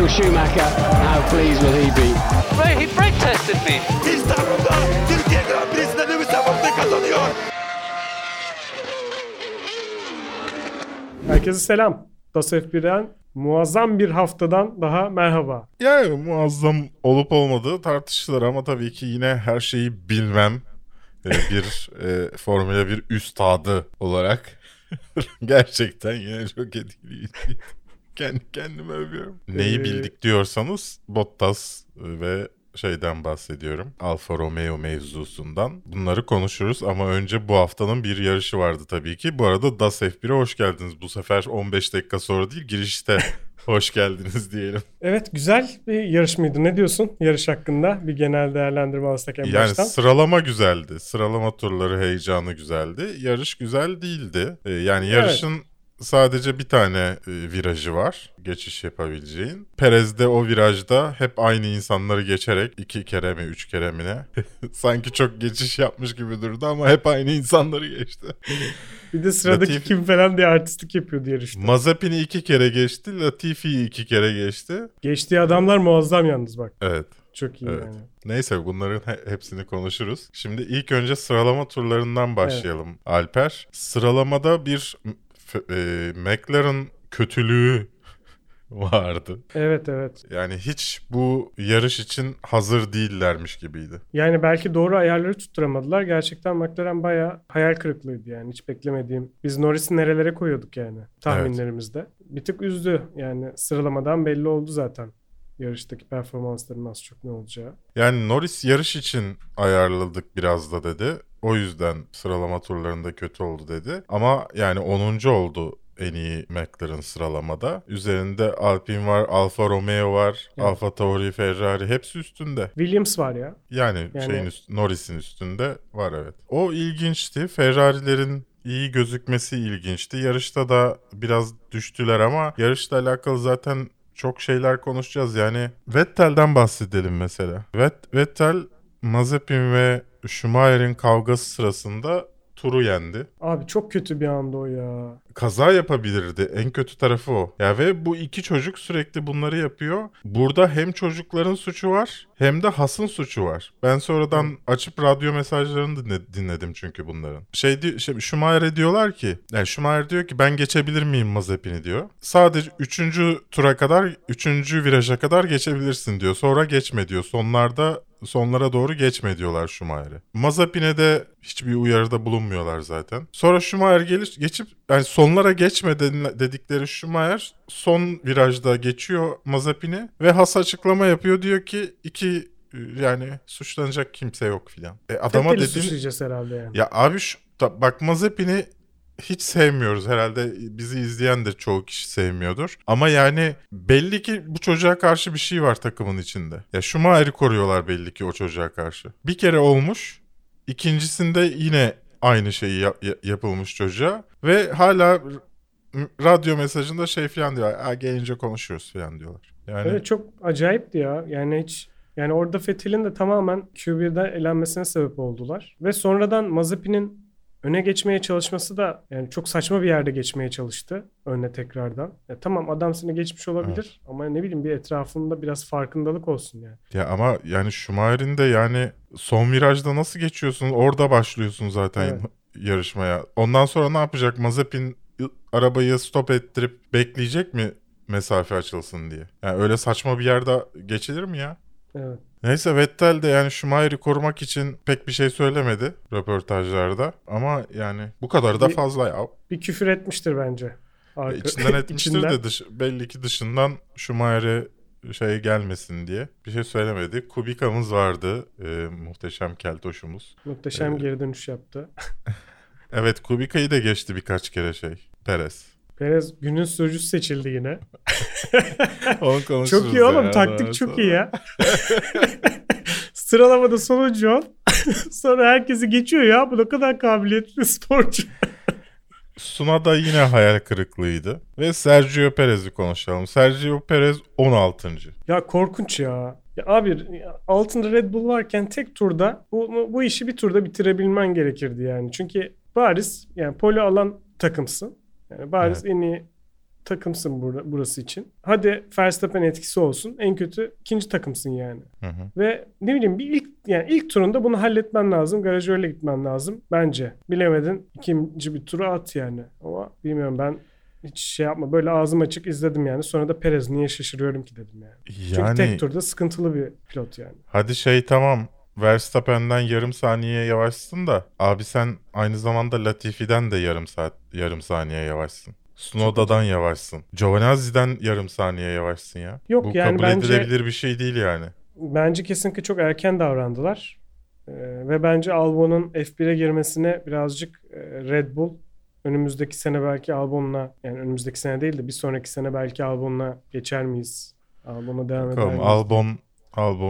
Michael Schumacher, how pleased will he be? He brake tested me. İstanbul'da Türkiye Grand Prix'sinde Lewis Hamilton kazanıyor. Herkese selam. DAS F1'den muazzam bir haftadan daha merhaba. Yani muazzam olup olmadığı tartışılır ama tabii ki yine her şeyi bilmem e, bir e, Formula 1 üstadı olarak gerçekten yine çok etkileyici. Kendi kendime övüyorum. Neyi Ee, bildik diyorsanız Bottas ve şeyden bahsediyorum. Alfa Romeo mevzusundan. Bunları konuşuruz ama önce bu haftanın bir yarışı vardı tabii ki. Bu arada DAS F1'e hoş geldiniz. Bu sefer 15 dakika sonra değil girişte hoş geldiniz diyelim. Evet güzel bir yarış mıydı? Ne diyorsun yarış hakkında? Bir genel değerlendirme alsak en Yani baştan. sıralama güzeldi. Sıralama turları heyecanı güzeldi. Yarış güzel değildi. Ee, yani yarışın sadece bir tane e, virajı var. Geçiş yapabileceğin. Perez de o virajda hep aynı insanları geçerek iki kere mi üç kere mi ne? Sanki çok geçiş yapmış gibi durdu ama hep aynı insanları geçti. Bir de sıradaki Latifi- kim falan diye artistlik yapıyordu yarışta. Mazepin'i iki kere geçti. Latifi'yi iki kere geçti. Geçtiği adamlar muazzam yalnız bak. Evet. Çok iyi Evet. yani. Neyse bunların he- hepsini konuşuruz. Şimdi ilk önce sıralama turlarından başlayalım Alper. Sıralamada bir e, McLaren kötülüğü vardı. Evet evet. Yani hiç bu yarış için hazır değillermiş gibiydi. Yani belki doğru ayarları tutturamadılar. Gerçekten McLaren bayağı hayal kırıklığıydı yani. Hiç beklemediğim. Biz Norris'i nerelere koyuyorduk yani tahminlerimizde. Bir tık üzdü yani sıralamadan belli oldu zaten. Yarıştaki performansların az çok ne olacağı. Yani Norris yarış için ayarladık biraz da dedi. O yüzden sıralama turlarında kötü oldu dedi. Ama yani 10. oldu en iyi McLaren sıralamada. Üzerinde Alpine var, Alfa Romeo var, Evet. Alfa Tauri, Ferrari hepsi üstünde. Williams var ya. Yani, Yani- şeyin üst, Norris'in üstünde var evet. O ilginçti. Ferrari'lerin iyi gözükmesi ilginçti. Yarışta da biraz düştüler ama yarışla alakalı zaten çok şeyler konuşacağız. Yani Vettel'den bahsedelim mesela. Vet, Vettel Mazepin ve Schumacher'in kavgası sırasında turu yendi. Abi çok kötü bir anda o ya. Kaza yapabilirdi. En kötü tarafı o. Ya ve bu iki çocuk sürekli bunları yapıyor. Burada hem çocukların suçu var hem de Has'ın suçu var. Ben sonradan açıp radyo mesajlarını dinle- dinledim çünkü bunların. Şey, şey Schumacher'e diyorlar ki, yani Schumacher diyor ki ben geçebilir miyim Mazepin'i diyor. Sadece 3. tura kadar, 3. viraja kadar geçebilirsin diyor. Sonra geçme diyor. Sonlarda sonlara doğru geçme diyorlar Schumacher'e. Mazepin'e de hiçbir uyarıda bulunmuyorlar zaten. Sonra Schumacher gelir, geçip yani sonlara geçme dedikleri Schumacher son virajda geçiyor Mazepin'i ve has açıklama yapıyor. Diyor ki iki yani suçlanacak kimse yok filan. E adama Vettel'i dedin suçlayacağız herhalde yani. ya abi şu, da- bak Mazepin'i hiç sevmiyoruz. Herhalde bizi izleyen de çoğu kişi sevmiyordur. Ama yani belli ki bu çocuğa karşı bir şey var takımın içinde. Ya Schumacher'i koruyorlar belli ki o çocuğa karşı. Bir kere olmuş. İkincisinde yine aynı şeyi yap- ya- yapılmış çocuğa. Ve hala radyo mesajında şey falan diyor. "Aa, gelince konuşuyoruz falan diyorlar. Yani Evet çok acayipti ya. Yani hiç yani orada Fethel'in de tamamen Q1'de elenmesine sebep oldular. Ve sonradan Mazepin'in öne geçmeye çalışması da yani çok saçma bir yerde geçmeye çalıştı önüne tekrardan. Ya tamam adam seni geçmiş olabilir ama ne bileyim bir etrafında biraz farkındalık olsun yani. Ya ama yani Schumacher'in de yani son virajda nasıl geçiyorsun? Orada başlıyorsun zaten Evet. yarışmaya. Ondan sonra ne yapacak? Mazepin arabayı stop ettirip bekleyecek mi mesafe açılsın diye? Yani öyle saçma bir yerde geçilir mi ya? Evet. Neyse Vettel de yani Schumacher'i korumak için pek bir şey söylemedi röportajlarda. Ama yani bu kadar da fazla ya. Bir küfür etmiştir bence. Arka- İçinden etmiştir içinden. de dış, belli ki dışından Schumacher'e şey gelmesin diye bir şey söylemedi. Kubika'mız vardı. e, muhteşem keltoşumuz. Muhteşem geri dönüş yaptı. Evet Kubika'yı da geçti birkaç kere şey. Perez. Perez günün sürücüsü seçildi yine. Onu konuşuruz Çok iyi oğlum ya, taktik daha çok iyi ya. Sıralamada sonuncu ol. Sonra herkesi geçiyor ya. Bu ne kadar kabiliyetli sporcu. Sunada yine hayal kırıklığıydı. Ve Sergio Perez'i konuşalım. Sergio Perez 16. Ya korkunç ya. Ya abi altında Red Bull varken tek turda bu, bu işi bir turda bitirebilmen gerekirdi yani. Çünkü bariz yani pole alan takımsın. Yani bariz en iyi takımsın bur- burası için. Hadi Verstappen etkisi olsun. En kötü ikinci takımsın yani. Hı hı. Ve ne bileyim bir ilk yani ilk turunda bunu halletmen lazım. Garaja öyle gitmen lazım bence. Bilemedin ikinci bir tura at yani. Ama bilmiyorum ben hiç şey yapma. Böyle ağzım açık izledim yani. Sonra da Perez niye şaşırıyorum ki dedim yani. Çünkü Yani tek turda sıkıntılı bir pilot yani. hadi şey tamam Verstappen'den yarım saniye yavaşsın da abi sen aynı zamanda Latifi'den de yarım saat yarım saniye yavaşsın. Snowda'dan yavaşsın. Giovinazzi'den yarım saniye yavaşsın ya. Yok Bu yani kabul bence- edilebilir bir şey değil yani. Bence kesinlikle çok erken davrandılar. Ee, ve bence Albon'un F1'e girmesine birazcık e, Red Bull önümüzdeki sene belki Albon'la yani önümüzdeki sene değil de bir sonraki sene belki Albon'la geçer miyiz? Albon'a devam eder miyiz? Albon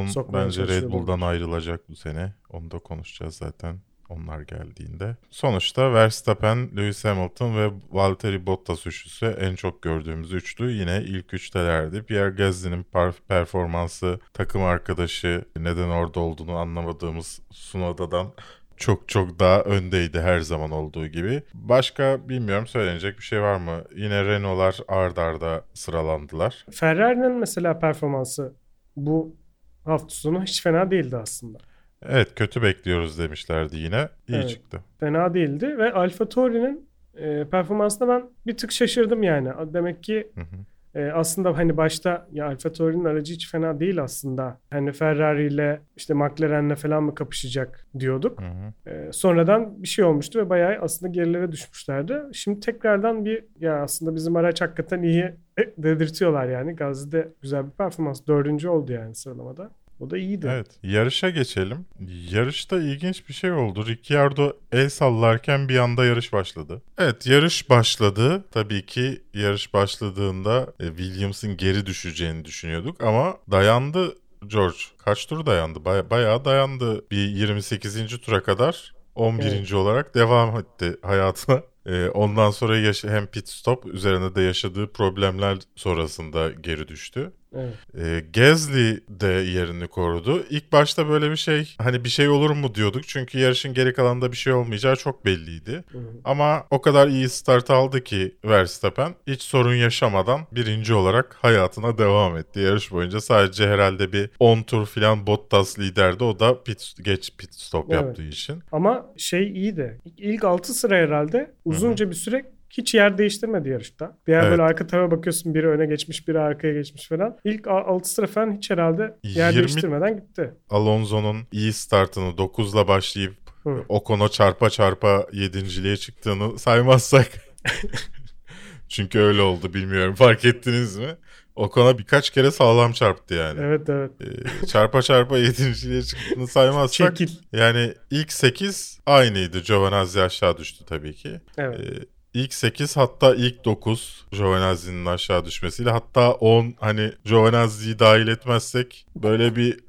Sokmaya bence Red. Bull'dan ayrılacak bu sene. Onu da konuşacağız zaten onlar geldiğinde. Sonuçta Verstappen, Lewis Hamilton ve Valtteri Bottas üçlüsü en çok gördüğümüz üçlü yine ilk üçtelerdi. Pierre Gasly'nin performansı, takım arkadaşı neden orada olduğunu anlamadığımız Sunoda'dan çok çok daha öndeydi her zaman olduğu gibi. Başka bilmiyorum söylenecek bir şey var mı? Yine Renault'lar ard arda sıralandılar. Ferrari'nin mesela performansı bu hafta sonu hiç fena değildi aslında. Evet kötü bekliyoruz demişlerdi yine. İyi Evet. çıktı. Fena değildi ve Alfa Tauri'nin e, performansına ben bir tık şaşırdım yani. Demek ki Hı hı. E, aslında hani başta ya Alfa Tauri'nin aracı hiç fena değil aslında. Hani Ferrari ile işte McLaren'le falan mı kapışacak diyorduk. Hı hı. E, sonradan bir şey olmuştu ve bayağı aslında gerilere düşmüşlerdi. Şimdi tekrardan bir ya aslında bizim araç hakikaten iyi dedirtiyorlar yani. Gazi'de güzel bir performans. Dördüncü oldu yani sıralamada. O da iyiydi. Evet. Yarışa geçelim. Yarışta ilginç bir şey oldu. Ricciardo el sallarken bir anda yarış başladı. Evet yarış başladı. Tabii ki yarış başladığında e, Williams'ın geri düşeceğini düşünüyorduk ama dayandı George. Kaç tur dayandı? Baya- bayağı dayandı. Bir 28. tura kadar 11. olarak devam etti hayatına. E, ondan sonra yaş- hem pit stop üzerine de yaşadığı problemler sonrasında geri düştü. Evet. E, Gasly de yerini korudu. İlk başta böyle bir şey hani bir şey olur mu diyorduk. Çünkü yarışın geri kalanında bir şey olmayacağı çok belliydi. Hı. Ama o kadar iyi start aldı ki Verstappen hiç sorun yaşamadan birinci olarak hayatına devam etti. Yarış boyunca sadece herhalde bir 10 tur falan Bottas liderdi. O da pit, geç pit stop Evet. yaptığı için. Ama şey iyi de ilk 6 sıra herhalde uzunca bir süre hiç yer değiştirmedi yarışta. Diğer Evet. böyle arka tarafa bakıyorsun biri öne geçmiş biri arkaya geçmiş falan. İlk 6 sıra falan hiç herhalde yer 20 değiştirmeden gitti. Alonso'nun iyi startını 9'la başlayıp Hı. Ocon'a çarpa çarpa yedinciliğe çıktığını saymazsak. Çünkü öyle oldu bilmiyorum fark ettiniz mi? Ocon'a birkaç kere sağlam çarptı yani. Evet evet. Ee, çarpa çarpa yedinciliğe çıktığını saymazsak Çekil. yani ilk 8 aynıydı. Giovinazzi aşağı düştü tabii ki. Evet. Ee, ilk 8 hatta ilk 9 Giovinazzi'nin aşağı düşmesiyle hatta 10 hani Giovinazzi'yi dahil etmezsek böyle bir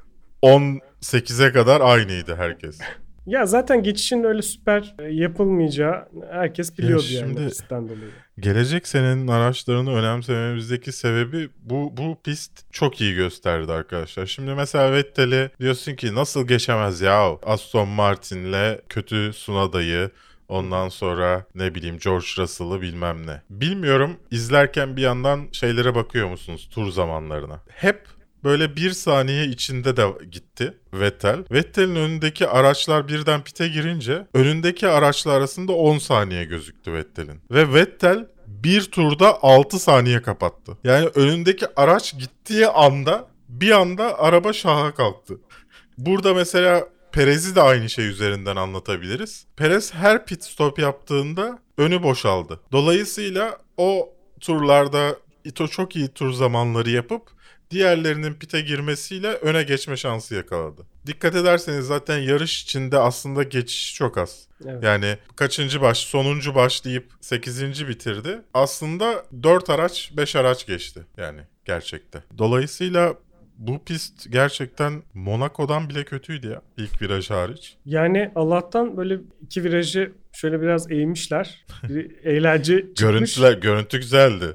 18'e kadar aynıydı herkes. Ya zaten geçişin öyle süper e, yapılmayacağı herkes biliyordu Ya yani pistten dolayı. Gelecek senenin araçlarını önemsememizdeki sebebi bu bu pist çok iyi gösterdi arkadaşlar. Şimdi mesela Vettel'i diyorsun ki nasıl geçemez ya Aston Martin'le kötü Sunada'yı Ondan sonra ne bileyim George Russell'ı bilmem ne. Bilmiyorum izlerken bir yandan şeylere bakıyor musunuz tur zamanlarına. Hep böyle bir saniye içinde de gitti Vettel. Vettel'in önündeki araçlar birden pite girince önündeki araçlar arasında 10 saniye gözüktü Vettel'in. Ve Vettel bir turda 6 saniye kapattı. Yani önündeki araç gittiği anda bir anda araba şaha kalktı. Burada mesela Perez'i de aynı şey üzerinden anlatabiliriz. Perez her pit stop yaptığında önü boşaldı. Dolayısıyla o turlarda Ito çok iyi tur zamanları yapıp diğerlerinin pite girmesiyle öne geçme şansı yakaladı. Dikkat ederseniz zaten yarış içinde aslında geçiş çok az. Evet. Yani kaçıncı baş, sonuncu başlayıp 8. bitirdi. Aslında 4 araç, 5 araç geçti yani gerçekte. Dolayısıyla bu pist gerçekten Monaco'dan bile kötüydü ya ilk viraj hariç. Yani Allah'tan böyle iki virajı şöyle biraz eğmişler. Bir eğlence çıkmış. Görüntüler, görüntü güzeldi.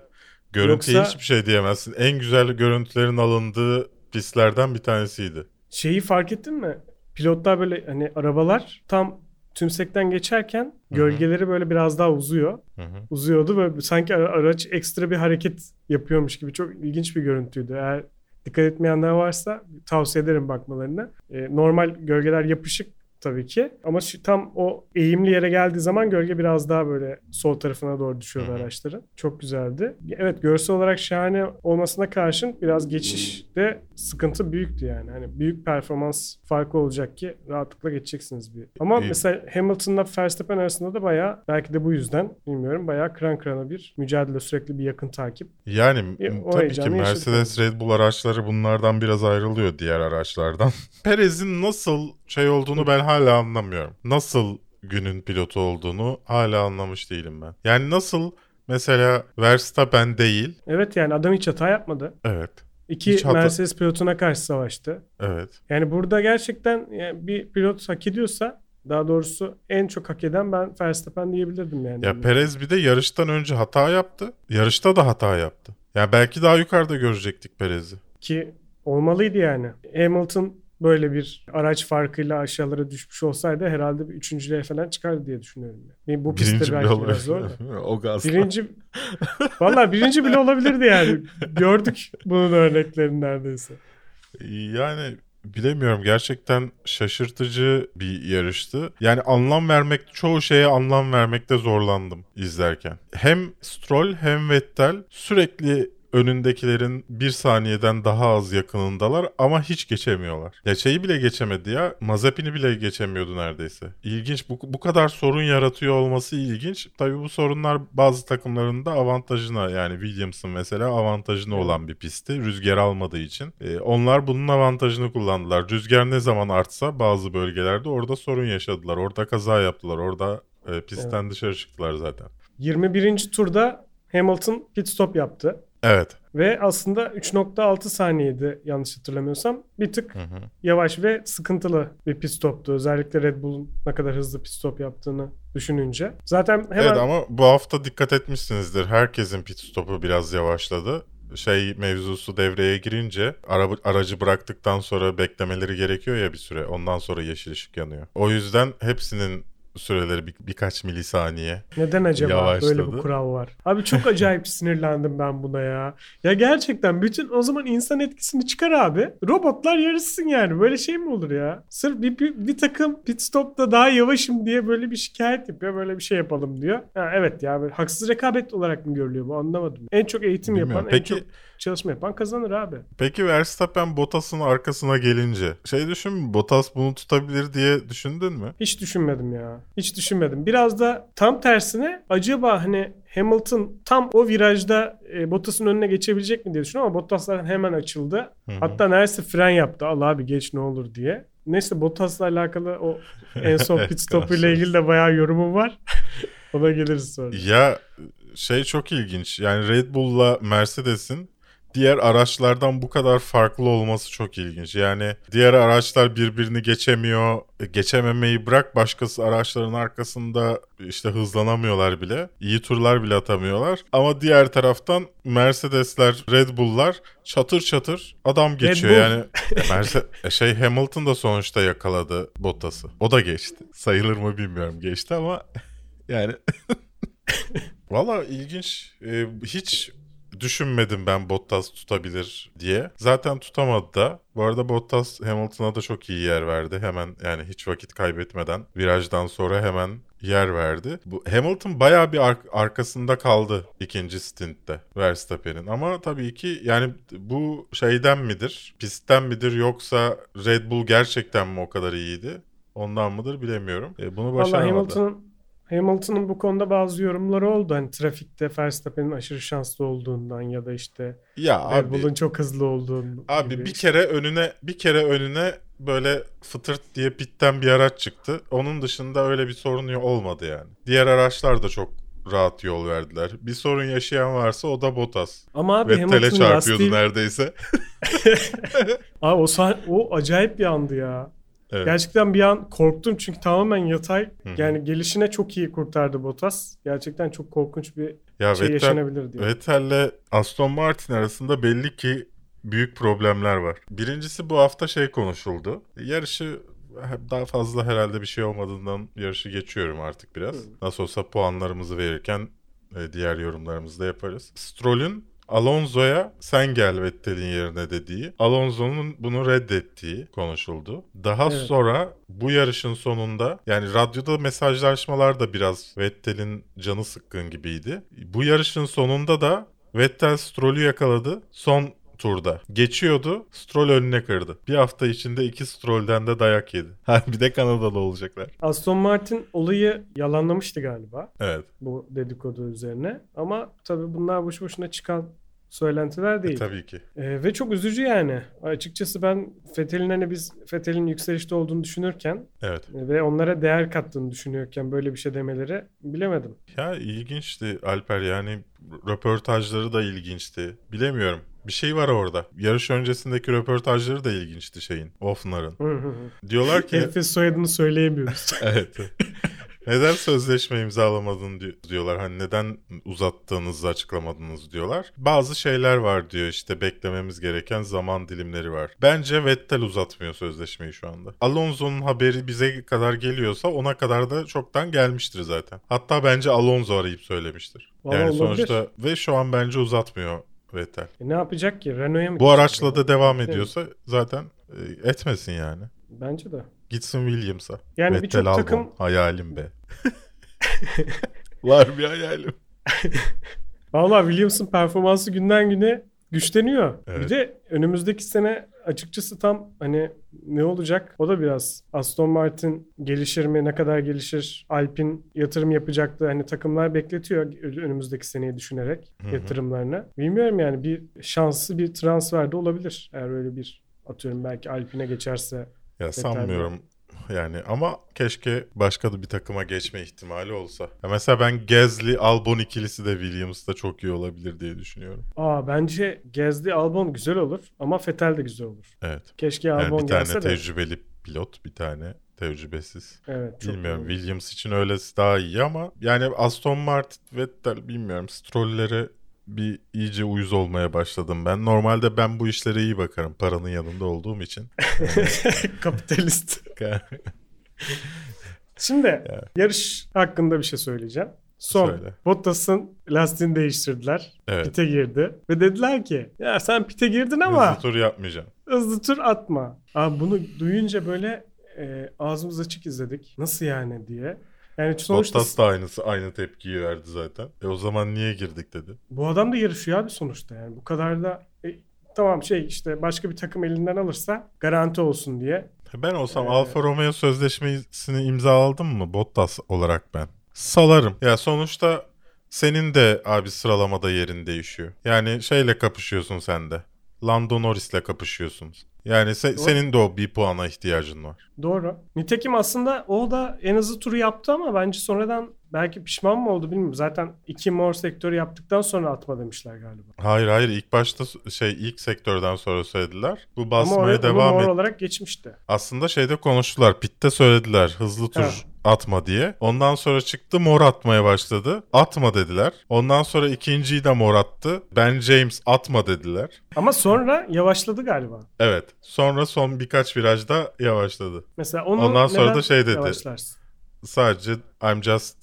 Görüntüye Yoksa- hiçbir şey diyemezsin. En güzel görüntülerin alındığı pistlerden bir tanesiydi. Şeyi fark ettin mi? Pilotlar böyle hani arabalar tam tümsekten geçerken gölgeleri böyle biraz daha uzuyor. Hı hı. Uzuyordu ve sanki ara- araç ekstra bir hareket yapıyormuş gibi çok ilginç bir görüntüydü. Eğer dikkat etmeyenler varsa tavsiye ederim bakmalarını. Ee, normal gölgeler yapışık tabii ki ama şu, tam o eğimli yere geldiği zaman gölge biraz daha böyle sol tarafına doğru düşüyordu araçların. Çok güzeldi. Evet görsel olarak şahane olmasına karşın biraz geçişte sıkıntı büyüktü yani. Hani büyük performans farkı olacak ki rahatlıkla geçeceksiniz bir. Ama İyi. mesela Hamilton'la Verstappen arasında da bayağı belki de bu yüzden bilmiyorum bayağı kıran kırana bir mücadele sürekli bir yakın takip. Yani Bir- o tabii ki heyecanı yaşadık Mercedes Red Bull araçları bunlardan biraz ayrılıyor diğer araçlardan. Perez'in nasıl şey olduğunu ben hala anlamıyorum. Nasıl günün pilotu olduğunu hala anlamış değilim ben. Yani nasıl mesela Verstappen değil. Evet yani adam hiç hata yapmadı. Evet. İki Hiç hata- Mercedes pilotuna karşı savaştı. Evet. Yani burada gerçekten yani bir pilot hak ediyorsa daha doğrusu en çok hak eden ben Verstappen diyebilirdim yani. Ya Perez bir de yarıştan önce hata yaptı. Yarışta da hata yaptı. Ya belki daha yukarıda görecektik Perez'i. Ki olmalıydı yani. Hamilton böyle bir araç farkıyla aşağılara düşmüş olsaydı herhalde bir üçüncülüğe falan çıkardı diye düşünüyorum. Yani. Bu pistte Birinci belki olabilir. biraz zor da. o gazla. Birinci Valla birinci bile olabilirdi yani. Gördük bunun örneklerini neredeyse. Yani bilemiyorum gerçekten şaşırtıcı bir yarıştı. Yani anlam vermek çoğu şeye anlam vermekte zorlandım izlerken. Hem Stroll hem Vettel sürekli önündekilerin bir saniyeden daha az yakınındalar ama hiç geçemiyorlar. Ya şeyi bile geçemedi ya. Mazepin'i bile geçemiyordu neredeyse. İlginç. Bu, bu kadar sorun yaratıyor olması ilginç. Tabii bu sorunlar bazı takımların da avantajına yani Williams'ın mesela avantajına Evet. olan bir pistti. Rüzgar almadığı için. Ee, onlar bunun avantajını kullandılar. Rüzgar ne zaman artsa bazı bölgelerde orada sorun yaşadılar. Orada kaza yaptılar. Orada e, pistten dışarı çıktılar zaten. 21. turda Hamilton pit stop yaptı. Evet. Ve aslında 3.6 saniyeydi yanlış hatırlamıyorsam. Bir tık Hı hı. yavaş ve sıkıntılı bir pit stoptu. Özellikle Red Bull'un ne kadar hızlı pit stop yaptığını düşününce. Zaten hemen Evet ama bu hafta dikkat etmişsinizdir. Herkesin pit stopu biraz yavaşladı. Şey mevzusu devreye girince araba, aracı bıraktıktan sonra beklemeleri gerekiyor ya bir süre. Ondan sonra yeşil ışık yanıyor. O yüzden hepsinin süreleri bir- birkaç milisaniye. neden acaba Yavaşladı. böyle bir kural var? Abi çok acayip sinirlendim ben buna ya. Ya gerçekten bütün o zaman insan etkisini çıkar abi. Robotlar yarışsın yani. Böyle şey mi olur ya? Sırf bir, bir, bir takım pit stopta daha yavaşım diye böyle bir şikayet yapıyor. Böyle bir şey yapalım diyor. Ha, evet ya böyle haksız rekabet olarak mı görülüyor bu anlamadım. En çok eğitim Bilmiyorum. yapan, en Peki- çok çalışma yapan kazanır abi. Peki Verstappen Bottas'ın arkasına gelince şey düşün? Bottas bunu tutabilir diye düşündün mü? Hiç düşünmedim ya. Hiç düşünmedim. Biraz da tam tersine acaba hani Hamilton tam o virajda e, Bottas'ın önüne geçebilecek mi diye düşünüyorum ama Bottas zaten hemen açıldı. Hı hı. Hatta neredeyse fren yaptı. Allah abi geç ne olur diye. Neyse Bottas'la alakalı o en son pit stopu ile ilgili de bayağı yorumum var. Ona geliriz sonra. Ya şey çok ilginç. Yani Red Bull'la Mercedes'in diğer araçlardan bu kadar farklı olması çok ilginç. Yani diğer araçlar birbirini geçemiyor. E, Geçememeyi bırak başkası araçların arkasında işte hızlanamıyorlar bile. İyi turlar bile atamıyorlar. Ama diğer taraftan Mercedesler, Red Bull'lar çatır çatır adam geçiyor. Bull. Yani e, Merce- e, şey Hamilton da sonuçta yakaladı Bottas'ı. O da geçti. Sayılır mı bilmiyorum geçti ama yani Valla ilginç. Ee, hiç düşünmedim ben Bottas tutabilir diye. Zaten tutamadı da. Bu arada Bottas Hamilton'a da çok iyi yer verdi. Hemen yani hiç vakit kaybetmeden virajdan sonra hemen yer verdi. Bu Hamilton bayağı bir ar- arkasında kaldı ikinci stintte Verstappen'in. Ama tabii ki yani bu şeyden midir? Pistten midir yoksa Red Bull gerçekten mi o kadar iyiydi? Ondan mıdır bilemiyorum. E, bunu Valla başaramadı. Hamilton'ın Hamilton'ın bu konuda bazı yorumları oldu. Hani trafikte Verstappen'in aşırı şanslı olduğundan ya da işte Ya Red Bull'un çok hızlı olduğundan. Abi gibi. bir kere önüne bir kere önüne böyle fıtırt diye pitten bir araç çıktı. Onun dışında öyle bir sorun olmadı yani. Diğer araçlar da çok rahat yol verdiler. Bir sorun yaşayan varsa o da Bottas. Ama abi Vettel'e çarpıyordu lastiği... neredeyse. Abi o, o acayip bir andı ya. Evet. Gerçekten bir an korktum çünkü tamamen yatay. Hı hı. Yani gelişine çok iyi kurtardı Bottas. Gerçekten çok korkunç bir Ya şey Vettel, yaşanabilir diye. Vettel'le Aston Martin arasında belli ki büyük problemler var. Birincisi bu hafta şey konuşuldu. Yarışı daha fazla herhalde bir şey olmadığından yarışı geçiyorum artık biraz. Nasıl olsa puanlarımızı verirken e, diğer yorumlarımızı da yaparız. Stroll'ün Alonso'ya sen gel Vettel'in yerine dediği, Alonso'nun bunu reddettiği konuşuldu. Daha Evet. sonra bu yarışın sonunda yani radyoda mesajlaşmalar da biraz Vettel'in canı sıkkın gibiydi. Bu yarışın sonunda da Vettel Stroll'ü yakaladı. Son turda. Geçiyordu. Stroll önüne kırdı. Bir hafta içinde iki Stroll'den de dayak yedi. Ha bir de Kanadalı olacaklar. Aston Martin olayı yalanlamıştı galiba Evet. bu dedikodu üzerine. Ama tabii bunlar boş boşuna çıkan söylentiler E, değil. tabii ki. Ee, ve çok üzücü yani. Açıkçası ben Fethel'in hani biz Fethel'in yükselişte olduğunu düşünürken Evet. e, ve onlara değer kattığını düşünüyorken böyle bir şey demeleri bilemedim. Ya ilginçti Alper yani röportajları da ilginçti. Bilemiyorum. Bir şey var orada. Yarış öncesindeki röportajları da ilginçti şeyin. Offner'ın. Diyorlar ki Herifin soyadını söyleyemiyoruz. evet. Neden sözleşme imzalamadın di- diyorlar. Hani neden uzattığınızı açıklamadınız diyorlar. Bazı şeyler var diyor işte beklememiz gereken zaman dilimleri var. Bence Vettel uzatmıyor sözleşmeyi şu anda. Alonso'nun haberi bize kadar geliyorsa ona kadar da çoktan gelmiştir zaten. Hatta bence Alonso arayıp söylemiştir. Vallahi yani olabilir. sonuçta ve şu an bence uzatmıyor Vettel. E ne yapacak ki? Renault'a mı Bu araçla da devam Değil mi? ediyorsa zaten e, etmesin yani. Bence de. Gitsin Williams'a. Yani birçok takım- Hayalim be. Var bir hayalim. Valla Williams'ın performansı günden güne güçleniyor. Evet. Bir de önümüzdeki sene açıkçası tam hani ne olacak? O da biraz Aston Martin gelişir mi? Ne kadar gelişir? Alpine yatırım yapacaktı. Hani takımlar bekletiyor önümüzdeki seneyi düşünerek Hı hı. yatırımlarını. Bilmiyorum yani bir şanslı bir transfer de olabilir. Eğer öyle bir atıyorum belki Alpine geçerse. Ya sanmıyorum yani ama keşke başka da bir takıma geçme ihtimali olsa. Ya mesela ben Gezli Albon ikilisi de Williams'da çok iyi olabilir diye düşünüyorum. Aa bence Gezdi Albon güzel olur ama Vettel de güzel olur. Evet. Keşke Yani Albon bir tane gelse de. tecrübeli pilot, bir tane tecrübesiz. Evet, Bilmiyorum. Williams için öylesi daha iyi ama yani Aston Martin, Vettel bilmiyorum Stroll'lere bir iyice uyuz olmaya başladım ben. Normalde ben bu işlere iyi bakarım paranın yanında olduğum için. Kapitalist. Şimdi yarış hakkında bir şey söyleyeceğim. Son Söyle. Bottas'ın lastiğini değiştirdiler. Evet. Pite girdi. Ve dediler ki ya sen pite girdin ama Hızlı tur yapmayacağım. hızlı tur atma. Abi bunu duyunca böyle e, ağzımız açık izledik. Nasıl yani diye. Yani sonuçta Bottas da aynısı aynı tepkiyi verdi zaten. E o zaman niye girdik dedi. bu adam da yarışıyor abi sonuçta yani. Bu kadar da e, tamam şey işte başka bir takım elinden alırsa garanti olsun diye. Ben olsam Ee, Alfa Romeo sözleşmesini imzaladım mı Bottas olarak ben? Salarım. Ya sonuçta senin de abi sıralamada yerin değişiyor. Yani şeyle kapışıyorsun sen de. Lando Norris'le kapışıyorsun. Yani se- Doğru. senin de o bir puana ihtiyacın var. Doğru. Nitekim aslında o da en hızlı turu yaptı ama bence sonradan belki pişman mı oldu bilmiyorum. Zaten iki mor sektörü yaptıktan sonra atma demişler galiba. Hayır hayır ilk başta şey ilk sektörden sonra söylediler. Bu ama basmaya oraya, devam mor et. olarak geçmişti. Aslında şeyde konuştular. Pitte söylediler hızlı tur Ha. atma diye. Ondan sonra çıktı mor atmaya başladı. Atma dediler. Ondan sonra ikinciyi de mor attı. Ben James atma dediler. Ama sonra yavaşladı galiba. Evet. Sonra son birkaç virajda yavaşladı. Mesela onu Ondan sonra da şey dedi. Yavaşlarsın? Sadece I'm just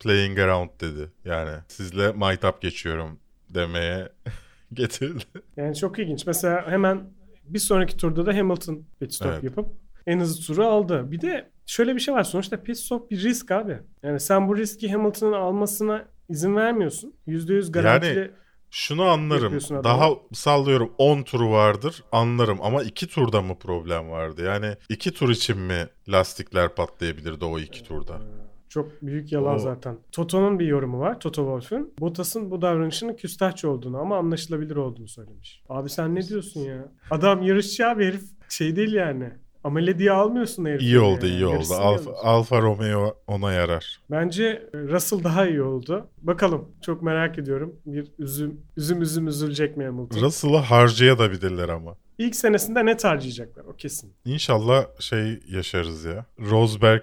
playing around dedi. Yani sizle maytap geçiyorum demeye getirdi. Yani çok ilginç. Mesela hemen bir sonraki turda da Hamilton pit stop Evet. yapıp en hızlı turu aldı. Bir de şöyle bir şey var. Sonuçta pit stop bir risk abi. Yani sen bu riski Hamilton'ın almasına izin vermiyorsun. %100 garantili. Yani Şunu anlarım. Daha sallıyorum 10 turu vardır anlarım ama 2 turda mı problem vardı? Yani 2 tur için mi lastikler patlayabilirdi o 2 turda? Çok büyük yalan O- zaten. Toto'nun bir yorumu var. Toto Wolff'ün. Bottas'ın bu davranışının küstahçı olduğunu ama anlaşılabilir olduğunu söylemiş. Abi sen ne diyorsun ya? Adam yarışçı abi herif şey değil yani. Amele diye almıyorsun herif. İyi oldu iyi oldu. Alfa. Alfa Romeo ona yarar. Bence Russell daha iyi oldu. Bakalım. Çok merak ediyorum. Bir üzüm üzüm üzüm üzülecek mi Hamilton? Russell'ı harcayabilirler ama. İlk senesinde net harcayacaklar. O kesin. İnşallah şey yaşarız ya. Rosberg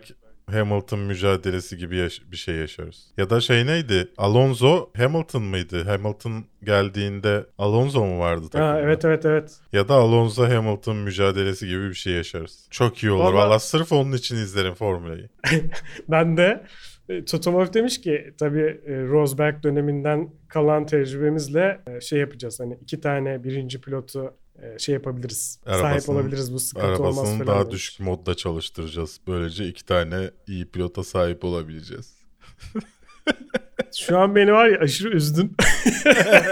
Hamilton mücadelesi gibi yaş- bir şey yaşarız. Ya da şey neydi? Alonso Hamilton mıydı? Hamilton geldiğinde Alonso mu vardı takımda? Ha, evet evet evet. Ya da Alonso Hamilton mücadelesi gibi bir şey yaşarız. Çok iyi olur. Vallahi- Valla sırf onun için izlerim Formula'yı. Ben de e, Toto Wolff demiş ki tabii e, Rosberg döneminden kalan tecrübemizle e, şey yapacağız. Hani iki tane birinci pilotu şey yapabiliriz. sahip Arabasının- olabiliriz bu sıkıntı olmaz Arabasının falan. daha demiş. düşük modda çalıştıracağız. Böylece iki tane iyi pilota sahip olabileceğiz. Şu an beni var ya aşırı üzdün.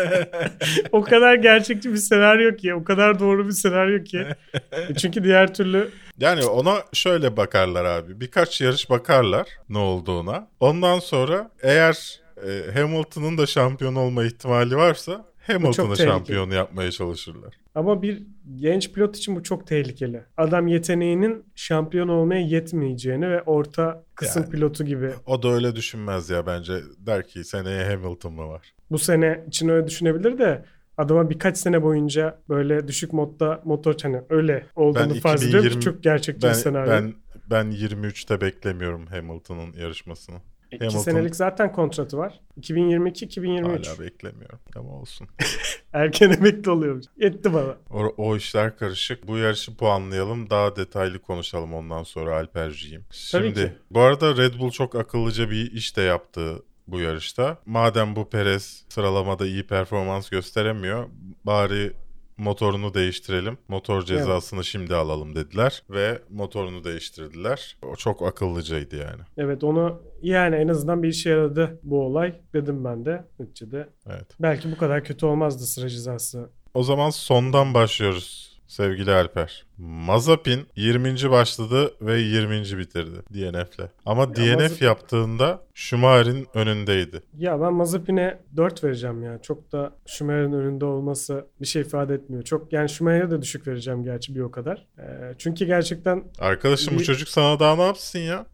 o kadar gerçekçi bir senaryo ki, o kadar doğru bir senaryo ki. E, Çünkü diğer türlü Yani ona şöyle bakarlar abi. Birkaç yarış bakarlar ne olduğuna. Ondan sonra eğer e, Hamilton'ın da şampiyon olma ihtimali varsa Hamilton'ı şampiyon yapmaya çalışırlar. ama bir genç pilot için bu çok tehlikeli. Adam yeteneğinin şampiyon olmaya yetmeyeceğini ve orta kısım Yani. pilotu gibi O da öyle düşünmez ya bence. Der ki seneye Hamilton mı var? bu sene için öyle düşünebilir de adama birkaç sene boyunca böyle düşük modda motor hani öyle olduğunu farz ki 2020 çok gerçekçi Ben, senaryo. ben, ben 23'te beklemiyorum Hamilton'ın yarışmasını. E, İki Hamilton- senelik zaten kontratı var. 2022-2023. Hala beklemiyorum. Ama olsun. Erken emekli oluyormuş. Yetti bana. O, o işler karışık. Bu yarışı puanlayalım. Daha detaylı konuşalım ondan sonra Alperciğim. Tabii Şimdi ki. bu arada Red Bull çok akıllıca bir iş de yaptı bu yarışta. Madem bu Perez sıralamada iyi performans gösteremiyor bari motorunu değiştirelim. Motor cezasını şimdi alalım dediler ve motorunu değiştirdiler. O çok akıllıcaydı yani. Evet onu yani en azından bir işe yaradı bu olay dedim ben de. Neticede Evet. belki bu kadar kötü olmazdı sıra cezası. O zaman sondan başlıyoruz sevgili Alper. Mazepin 20. başladı ve 20. bitirdi DNF'le. Ama DNF Mazepin- yaptığında Schumacher'in önündeydi. Ya ben Mazepin'e 4 vereceğim ya. Çok da Schumacher'ın önünde olması bir şey ifade etmiyor. Çok yani Schumacher'e de düşük vereceğim gerçi bir o kadar. Ee, çünkü gerçekten Arkadaşım bu çocuk sana daha ne yapsın ya?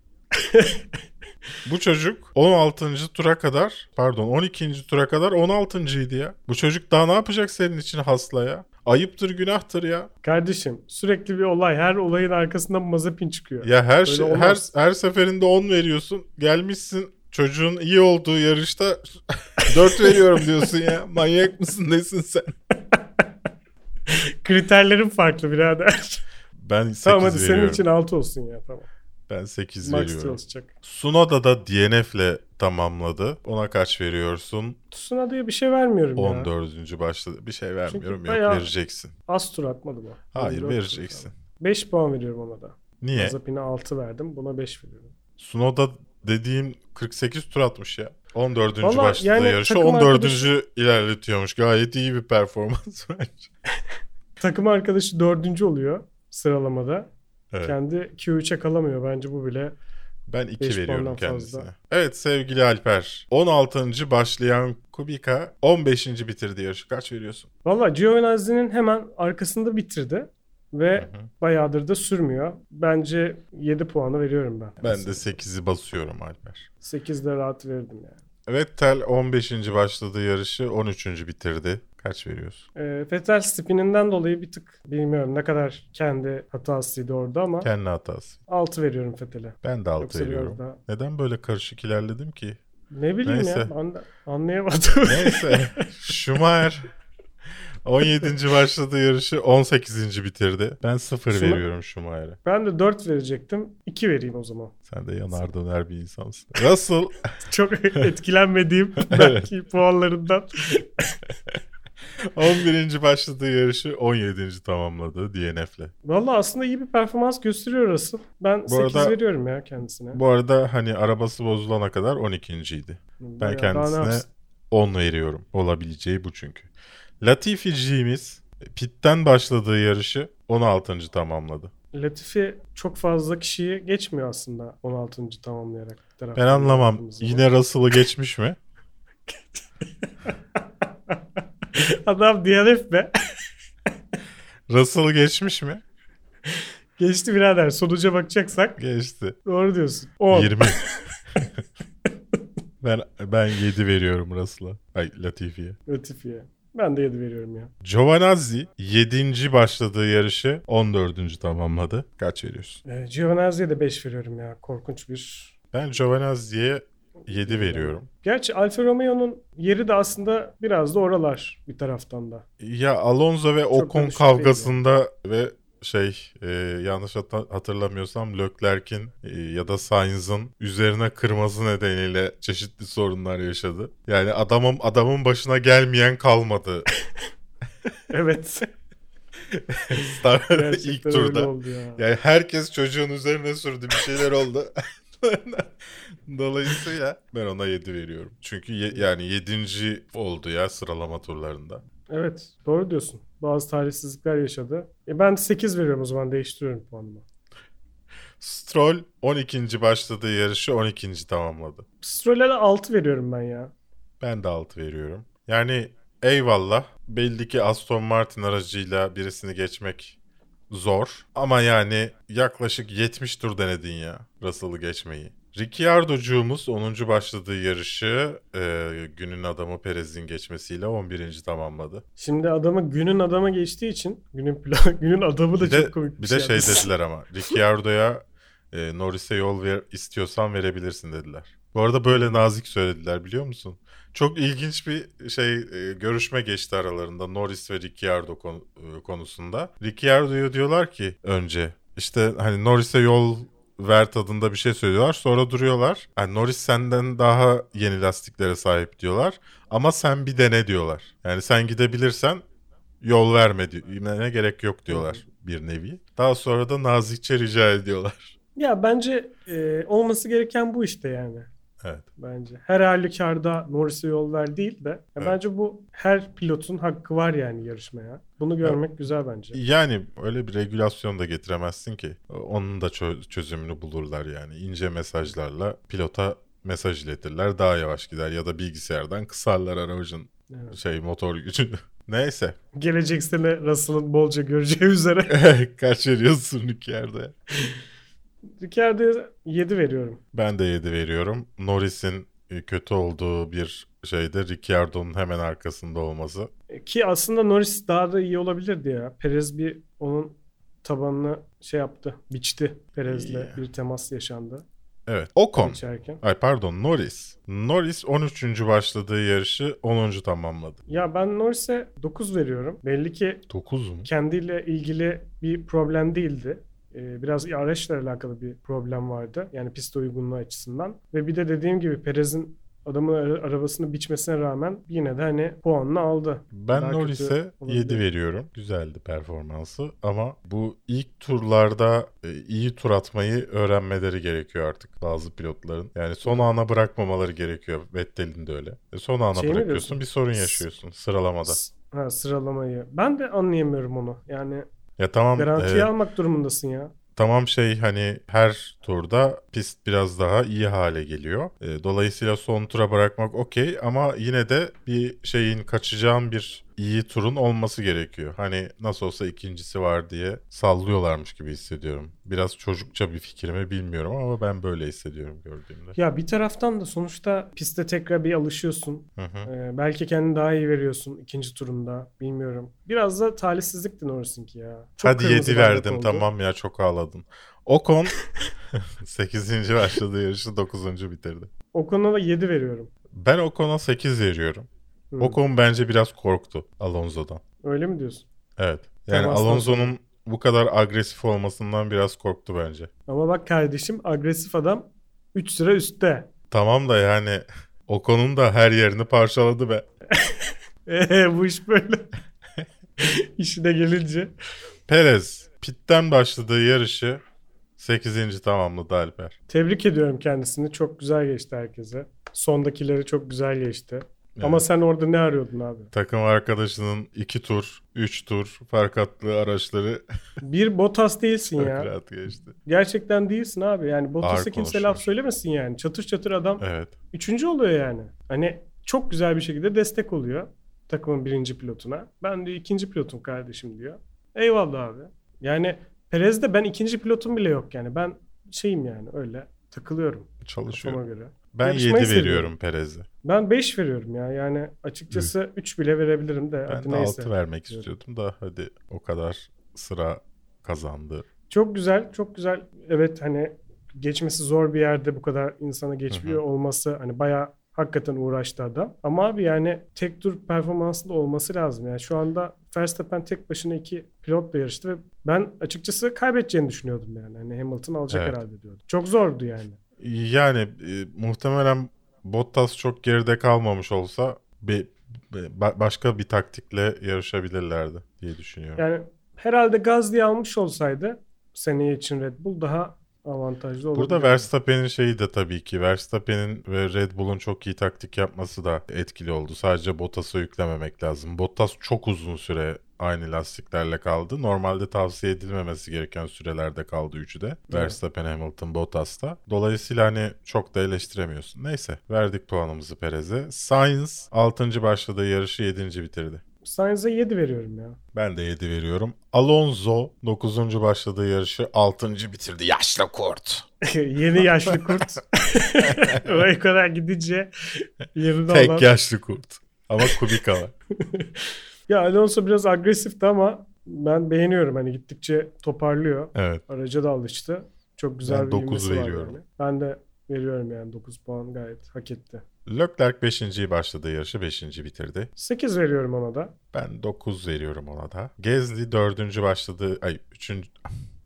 bu çocuk 16. tura kadar pardon 12. tura kadar 16. idi ya. Bu çocuk daha ne yapacak senin için hasla ya? Ayıptır günahtır ya. kardeşim sürekli bir olay. Her olayın arkasından Mazepin çıkıyor. Ya her Öyle şey her olmaz. her seferinde 10 veriyorsun. Gelmişsin çocuğun iyi olduğu yarışta 4 veriyorum diyorsun ya. Manyak mısın nesin sen? Kriterlerin farklı birader. Ben 8 tamam hadi senin veriyorum. için 6 olsun ya tamam. Ben 8 Max veriyorum. çalışacak. Sunoda da DNF'le tamamladı. Ona kaç veriyorsun? Tsunada'ya bir şey vermiyorum ya. 14. başladı. Bir şey vermiyorum yok bayağı- vereceksin. Az tur atmadı mı? Hayır 14 vereceksin. 5 puan veriyorum ona da. Niye? Mazepin'e 6 verdim. Buna 5 veriyorum. Sunoda dediğim 48 tur atmış ya. 14. Vallahi başladı yani yarışı. takım 14. arkadaşı- ilerletiyormuş. Gayet iyi bir performans bence. Takım arkadaşı 4. oluyor sıralamada. Evet. Kendi Q3'e kalamıyor. Bence bu bile Ben 2 Beş veriyorum kendisine. fazla. Evet sevgili Alper. 16. başlayan Kubica 15. bitirdi yarışı. Kaç veriyorsun? Valla Giovinazzi'nin hemen arkasında bitirdi. Ve bayağıdır da sürmüyor. Bence 7 puanı veriyorum ben. Ben de 8'i basıyorum Alper. 8 de rahat verdim yani. Vettel 15. başladığı yarışı 13. bitirdi. Kaç veriyorsun? Ee, Vettel spininden dolayı bir tık bilmiyorum ne kadar kendi hatasıydı orada ama Kendi hatası. 6 veriyorum Vettel'e. Ben de 6 Yoksa biraz veriyorum. daha- Neden böyle karışık ilerledim ki? Ne bileyim Neyse. ya de anlayamadım. Neyse. Schumacher 17. başladığı yarışı 18. bitirdi. Ben 0 Schuma- veriyorum Schumacher'e. ben de 4 verecektim. 2 vereyim o zaman. Sen de yanar döner bir insansın. Russell Çok etkilenmediğim belki puanlarından. 11. başladığı yarışı 17. tamamladı DNF'le. Valla aslında iyi bir performans gösteriyor Russell. Ben Bu 8 arada- veriyorum ya kendisine. Bu arada hani arabası bozulana kadar 12.ydi. Ben kendisine yapsın? 10 veriyorum. Olabileceği bu çünkü. Latifici'miz pitten başladığı yarışı 16. tamamladı. Latifi çok fazla kişiyi geçmiyor aslında 16. tamamlayarak. Ben anlamam. Yine Russell'ı geçmiş mi? Adam DNF be. Russell'ı geçmiş mi? Geçti birader. Sonuca bakacaksak Geçti. doğru diyorsun. 10. 20. ben ben 7 veriyorum Russell'a. Ay Latifi'ye. Latifi'ye. Ben de 7 veriyorum ya. Giovanazzi 7. başladığı yarışı 14. tamamladı. Kaç veriyorsun? Ee, Giovinazzi'ye de 5 veriyorum ya. Korkunç bir... Ben Giovanazzi'ye 7 veriyorum. Gerçi Alfa Romeo'nun yeri de aslında biraz da oralar bir taraftan da. Ya Alonso ve Ocon kavgasında ve şey e, yanlış hat- hatırlamıyorsam Leclerc'in e, ya da Sainz'ın üzerine kırması nedeniyle çeşitli sorunlar yaşadı. Yani adamın adamın başına gelmeyen kalmadı. Evet. Star ilk turda. oldu ya. Yani herkes çocuğun üzerine sürdü bir şeyler oldu. Dolayısıyla ben ona 7 veriyorum. Çünkü ye- yani 7. oldu ya sıralama turlarında. Evet doğru diyorsun. Bazı talihsizlikler yaşadı. E ben 8 veriyorum o zaman değiştiriyorum puanımı. Stroll 12. başladığı yarışı 12. tamamladı. Stroll'e de 6 veriyorum ben ya. Ben de 6 veriyorum. Yani eyvallah. Belli ki Aston Martin aracıyla birisini geçmek zor. Ama yani yaklaşık 70 tur denedin ya Russell'ı geçmeyi. Ricciardo'cuğumuz 10. başladığı yarışı e, günün adamı Perez'in geçmesiyle 11. tamamladı. Şimdi adamı günün adamı geçtiği için günün günün adamı da Bir de, çok komik bir, bir de şey yapmış. dediler ama Ricciardo'ya e, Norris'e yol ver, istiyorsan verebilirsin dediler. Bu arada böyle nazik söylediler biliyor musun? Çok ilginç bir şey e, görüşme geçti aralarında Norris ve Ricciardo e, konusunda. Ricciardo'ya diyorlar ki önce işte hani Norris'e yol ver tadında bir şey söylüyorlar. Sonra duruyorlar. Yani Norris senden daha yeni lastiklere sahip diyorlar. Ama sen bir dene diyorlar. Yani sen gidebilirsen yol verme diyor. Gerek yok diyorlar bir nevi. Daha sonra da nazikçe rica ediyorlar. Ya bence e, olması gereken bu işte yani. Evet. Bence. Her halükarda Norris'e yol ver değil de. ya Evet. Bence bu her pilotun hakkı var yani yarışmaya. Bunu görmek güzel bence. Yani öyle bir regülasyon da getiremezsin ki. Onun da çö- çözümünü bulurlar yani. İnce mesajlarla pilota mesaj iletirler. Daha yavaş gider ya da bilgisayardan kısarlar aracın Evet. şey motor gücünü. Neyse. Gelecek sene Russell'ın bolca göreceği üzere. Kaç veriyorsun Ricciardo'ya? Ricciardo'ya 7 veriyorum. Ben de 7 veriyorum. Norris'in e, kötü olduğu bir şeyde Ricciardo'nun hemen arkasında olması. E, Ki aslında Norris daha da iyi olabilirdi ya. Perez bir onun tabanını şey yaptı. Biçti Perez'le Yeah. bir temas yaşandı. Evet. Ocon. Geçerken. Ay pardon Norris. Norris 13. başladığı yarışı 10. tamamladı. Ya ben Norris'e 9 veriyorum. Belli ki 9 mu? kendiyle ilgili bir problem değildi. Ee, Biraz araçla alakalı bir problem vardı. Yani pist uygunluğu açısından. Ve bir de dediğim gibi Perez'in adamın ara- arabasını biçmesine rağmen yine de hani puanını aldı. Ben Daha Norris'e kötü olabilir. 7 veriyorum. Güzeldi performansı ama bu ilk turlarda e, iyi tur atmayı öğrenmeleri gerekiyor artık bazı pilotların. Yani son ana bırakmamaları gerekiyor. Vettel'in de öyle. E, son ana Şey bırakıyorsun bir sorun yaşıyorsun sıralamada. Ha, sıralamayı. Ben de anlayamıyorum onu. Yani Ya tamam garantiye e, almak durumundasın ya. Tamam şey hani her turda pist biraz daha iyi hale geliyor. E, dolayısıyla son tura bırakmak okey ama yine de bir şeyin kaçacağın bir iyi turun olması gerekiyor. Hani nasıl olsa ikincisi var diye sallıyorlarmış gibi hissediyorum. Biraz çocukça bir fikir mi bilmiyorum ama ben böyle hissediyorum gördüğümde. Ya bir taraftan da sonuçta piste tekrar bir alışıyorsun. Hı hı. Ee, belki kendini daha iyi veriyorsun ikinci turunda. Bilmiyorum. Biraz da talihsizlikti Norris'inki ya. Çok Hadi kırmızı 7 bayrak verdim oldu. tamam ya çok ağladın. Ocon 8. başladığı yarışı 9. bitirdi. Ocon'a da 7 veriyorum. Ben Ocon'a 8 veriyorum. Hı. Ocon bence biraz korktu Alonso'dan. Öyle mi diyorsun? Evet. Yani Temastan Alonso'nun bu kadar agresif olmasından biraz korktu bence. Ama bak kardeşim agresif adam 3 sıra üstte. Tamam da yani Ocon'un da her yerini parçaladı be. Eee bu iş böyle. İşine gelince. Perez pitten başladığı yarışı 8. tamamladı Alper. Tebrik ediyorum kendisini. Çok güzel geçti herkese. Sondakileri çok güzel geçti. Ama Evet. sen orada ne arıyordun abi? Takım arkadaşının 2 tur, 3 tur fark attığı araçları Bir Bottas değilsin ya. rahat geçti. Gerçekten değilsin abi. Yani Bottas'a Ağır kimse laf söylemesin yani. Çatır çatır adam Evet. üçüncü oluyor yani. Hani çok güzel bir şekilde destek oluyor takımın birinci pilotuna. Ben de ikinci pilotum kardeşim diyor. Eyvallah abi. Yani Perez'de ben ikinci pilotum bile yok yani. Ben şeyim yani öyle takılıyorum Çalışıyor. kafama göre. Ben Yarışmayı 7 veriyorum. Perez'e. Ben 5 veriyorum ya. Yani açıkçası 3 bile verebilirim de. Ben hadi de neyse. 6 vermek diyorum. istiyordum da hadi o kadar sıra kazandı. Çok güzel, çok güzel. Evet hani geçmesi zor bir yerde bu kadar insana geçmiyor olması hani bayağı hakikaten uğraştı adam. Ama abi yani tek tur performansında olması lazım. Yani şu anda Verstappen tek başına iki pilotla yarıştı ve ben açıkçası kaybedeceğini düşünüyordum yani. Hani Hamilton alacak Evet. herhalde diyordum. Çok zordu yani. Yani e, muhtemelen Bottas çok geride kalmamış olsa bir bir- ba- başka bir taktikle yarışabilirlerdi diye düşünüyorum. Yani herhalde Gazli'yi almış olsaydı seneye için Red Bull daha avantajlı olurdu. Burada Verstappen'in şeyi de tabii ki Verstappen'in ve Red Bull'un çok iyi taktik yapması da etkili oldu. Sadece Bottas'a yüklememek lazım. Bottas çok uzun süre aynı lastiklerle kaldı. Normalde tavsiye edilmemesi gereken sürelerde kaldı üçü de. Verstappen, Hamilton, Bottas'ta. Dolayısıyla hani çok da eleştiremiyorsun. Neyse verdik puanımızı Perez'e. Sainz 6. başladığı yarışı 7. bitirdi. Sainz'e 7 veriyorum ya. Ben de 7 veriyorum. Alonso 9. başladığı yarışı 6. bitirdi. Yaşlı kurt. Yeni yaşlı kurt. o kadar gidince yerinde Tek olan. yaşlı kurt. Ama Kubica var. Ya Alonso biraz agresifti ama ben beğeniyorum. Hani gittikçe toparlıyor. Evet. Araca da alıştı. Çok güzel Ben bir dokuz ivmesi var veriyorum. yani. Ben de veriyorum yani 9 puan gayet hak etti. Leclerc 5. başladığı yarışı 5. bitirdi. 8 veriyorum ona da. Ben 9 veriyorum ona da. Gezli 4. başladığı ay 3.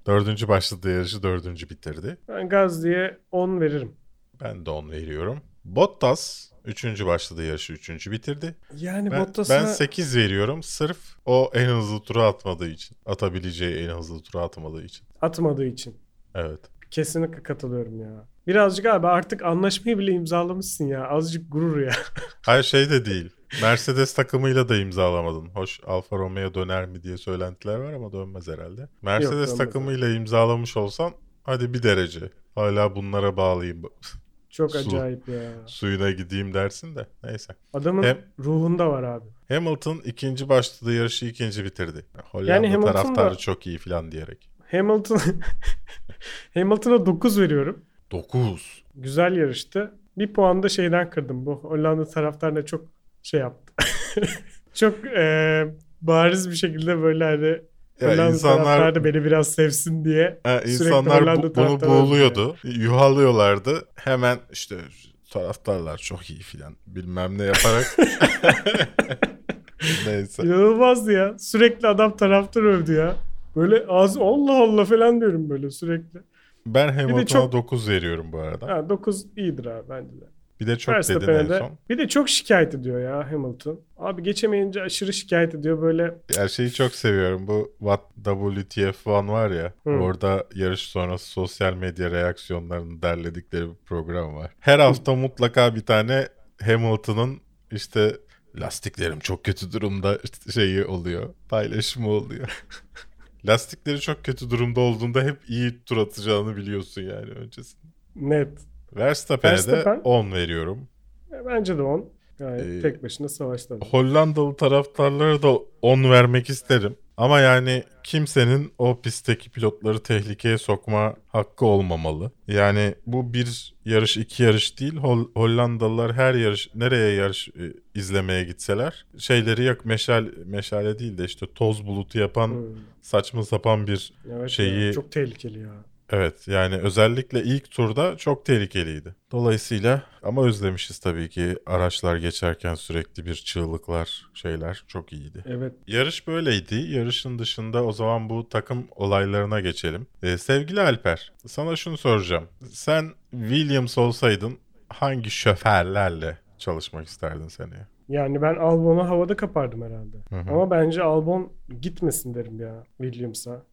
4. başladığı yarışı 4. bitirdi. Ben Gazli'ye 10 veririm. Ben de 10 veriyorum. Bottas 3. başladığı yarışı 3. bitirdi. Yani Ben, Bottas'a ben 8 veriyorum sırf o en hızlı tura atmadığı için. Atabileceği en hızlı tura atmadığı için. atmadığı için. Evet. Kesinlikle katılıyorum ya. Birazcık abi artık anlaşmayı bile imzalamışsın ya. Azıcık gurur ya. Hayır şey de değil. Mercedes takımıyla da imzalamadın. Hoş Alfa Romeo döner mi diye söylentiler var ama dönmez herhalde. Mercedes dönmez takımıyla imzalamış olsan hadi bir derece. Hala bunlara bağlıyım. Çok Su. acayip ya. Suyuna gideyim dersin de. Neyse. Adamın Hem- ruhunda var abi. Hamilton ikinci başladığı yarışı ikinci bitirdi. Hollanda Yani Hamilton taraftarı da- çok iyi falan diyerek. Hamilton Hamilton'a 9 veriyorum. 9. Güzel yarıştı. Bir puan da şeyden kırdım. Bu Hollanda taraftarına çok şey yaptı. çok e, bariz bir şekilde böyle hani Ya Hollanda insanlar da beni biraz sevsin diye. Ha, insanlar bu- bunu taraftarı buğuluyordu. Yuhalıyorlardı. Hemen işte taraftarlar çok iyi filan bilmem ne yaparak. Neyse. İnanılmazdı ya. Sürekli adam taraftar övdü ya. Böyle ağzı Allah Allah falan diyorum böyle sürekli. Ben Hamilton'a çok- 9 veriyorum bu arada. Ha 9 iyidir abi bence de. Bir de çok dedin en son. Bir de çok şikayet ediyor ya Hamilton. Abi geçemeyince aşırı şikayet ediyor böyle. Her şeyi çok seviyorum. Bu What WTF1 var ya. Hı. Orada yarış sonrası sosyal medya reaksiyonlarını derledikleri bir program var. Her hafta mutlaka bir tane Hamilton'ın işte lastiklerim çok kötü durumda şeyi oluyor. Paylaşımı oluyor. Lastikleri çok kötü durumda olduğunda hep iyi tur atacağını biliyorsun yani öncesinde. Net. Verstappen'e de Verstappen- 10 veriyorum. E, Bence de 10. Gayet Ee, tek başına savaşta. adam. Hollandalı taraftarlara da 10 vermek isterim. Ama yani kimsenin o pistteki pilotları tehlikeye sokma hakkı olmamalı. Yani bu bir yarış iki yarış değil. Hol- Hollandalılar her yarış nereye yarış e, izlemeye gitseler şeyleri yak meşal meşale değil de işte toz bulutu yapan Hmm. saçma sapan bir Evet şeyi- ya, çok tehlikeli ya. Evet yani özellikle ilk turda çok tehlikeliydi. Dolayısıyla ama özlemişiz tabii ki araçlar geçerken sürekli bir çığlıklar şeyler çok iyiydi. Evet. Yarış böyleydi. Yarışın dışında o zaman bu takım olaylarına geçelim. Ee, sevgili Alper sana şunu soracağım. Sen Williams olsaydın hangi şoförlerle çalışmak isterdin seneye? Yani ben Albon'u havada kapardım herhalde. Hı hı. Ama bence Albon gitmesin derim ya Williams'a.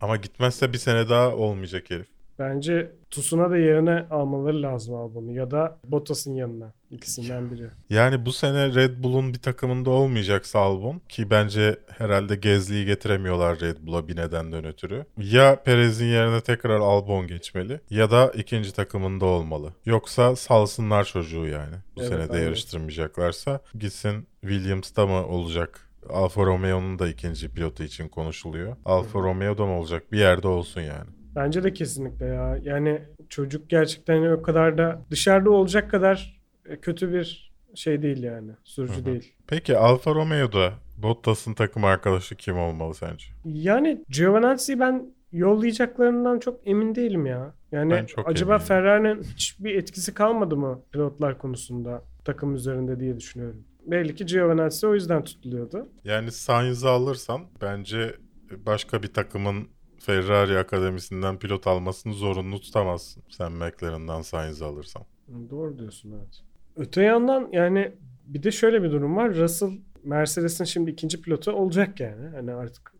Ama gitmezse bir sene daha olmayacak herif. Bence Tusun'a da yerine almaları lazım Albon'u ya da Bottas'ın yanına. İkisinden biri. Yani bu sene Red Bull'un bir takımında olmayacaksa Albon ki bence herhalde Gezli'yi getiremiyorlar Red Bull'a bir nedenden ötürü. Ya Perez'in yerine tekrar Albon geçmeli ya da ikinci takımında olmalı. Yoksa salsınlar çocuğu yani. Bu Evet, sene de yarıştırmayacaklarsa gitsin Williams'ta mı olacak? Alfa Romeo'nun da ikinci pilotu için konuşuluyor. Alfa Romeo'da mı olacak? Bir yerde olsun yani. Bence de kesinlikle ya. Yani çocuk gerçekten o kadar da dışarıda olacak kadar e, kötü bir şey değil yani. Sürücü değil. Peki Alfa Romeo'da Bottas'ın takım arkadaşı kim olmalı sence? Yani Giovinazzi'yi ben yollayacaklarından çok emin değilim ya. Yani Ben çok acaba. Ferrari'nin hiçbir etkisi kalmadı mı pilotlar konusunda takım üzerinde diye düşünüyorum. Belli ki Giovinazzi o yüzden tutuluyordu. Yani Sainz'ı alırsan bence başka bir takımın Ferrari akademisinden pilot almasını zorunlu tutamazsın. Sen McLaren'dan Sainz'ı alırsan. Doğru diyorsun evet. Öte yandan yani bir de şöyle bir durum var. Russell Mercedes'in şimdi ikinci pilotu olacak yani. Hani artık